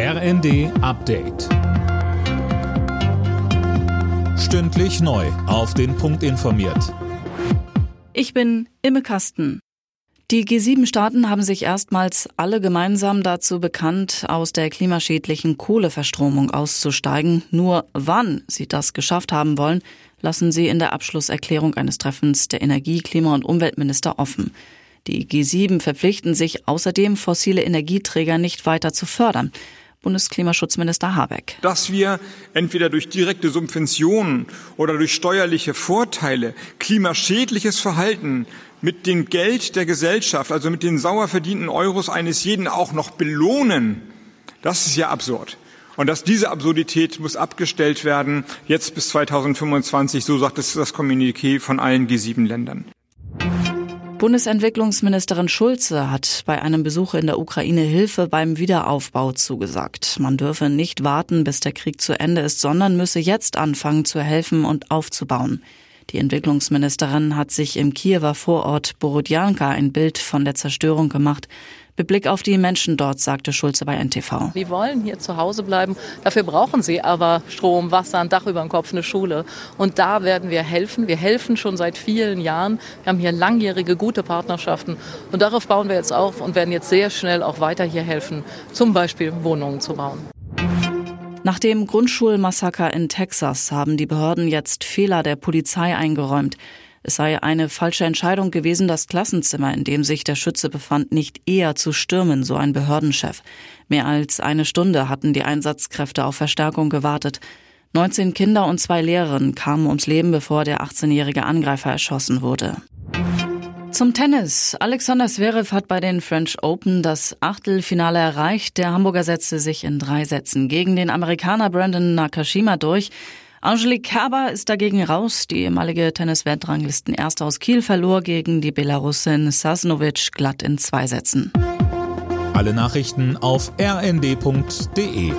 RND Update. Stündlich neu. Auf den Punkt informiert. Ich bin Imme Kasten. Die G7-Staaten haben sich erstmals alle gemeinsam dazu bekannt, aus der klimaschädlichen Kohleverstromung auszusteigen. Nur wann sie das geschafft haben wollen, lassen sie in der Abschlusserklärung eines Treffens der Energie-, Klima- und Umweltminister offen. Die G7 verpflichten sich außerdem, fossile Energieträger nicht weiter zu fördern. Bundesklimaschutzminister Habeck. Dass wir entweder durch direkte Subventionen oder durch steuerliche Vorteile klimaschädliches Verhalten mit dem Geld der Gesellschaft, also mit den sauer verdienten Euros eines jeden auch noch belohnen, das ist ja absurd. Und dass diese Absurdität muss abgestellt werden, jetzt bis 2025, so sagt es das Kommuniqué von allen G7-Ländern. Bundesentwicklungsministerin Schulze hat bei einem Besuch in der Ukraine Hilfe beim Wiederaufbau zugesagt. Man dürfe nicht warten, bis der Krieg zu Ende ist, sondern müsse jetzt anfangen zu helfen und aufzubauen. Die Entwicklungsministerin hat sich im Kiewer Vorort Borodjanka ein Bild von der Zerstörung gemacht. Mit Blick auf die Menschen dort, sagte Schulze bei NTV. Die wollen hier zu Hause bleiben. Dafür brauchen sie aber Strom, Wasser, ein Dach über dem Kopf, eine Schule. Und da werden wir helfen. Wir helfen schon seit vielen Jahren. Wir haben hier langjährige, gute Partnerschaften. Und darauf bauen wir jetzt auf und werden jetzt sehr schnell auch weiter hier helfen, zum Beispiel Wohnungen zu bauen. Nach dem Grundschulmassaker in Texas haben die Behörden jetzt Fehler der Polizei eingeräumt. Es sei eine falsche Entscheidung gewesen, das Klassenzimmer, in dem sich der Schütze befand, nicht eher zu stürmen, so ein Behördenchef. Mehr als eine Stunde hatten die Einsatzkräfte auf Verstärkung gewartet. 19 Kinder und zwei Lehrerinnen kamen ums Leben, bevor der 18-jährige Angreifer erschossen wurde. Zum Tennis. Alexander Zverev hat bei den French Open das Achtelfinale erreicht. Der Hamburger setzte sich in drei Sätzen gegen den Amerikaner Brandon Nakashima durch. Angelique Kerber ist dagegen raus. Die ehemalige Tennis-Weltranglisten Erste aus Kiel verlor gegen die Belarusin Sasnovic glatt in zwei Sätzen. Alle Nachrichten auf rnd.de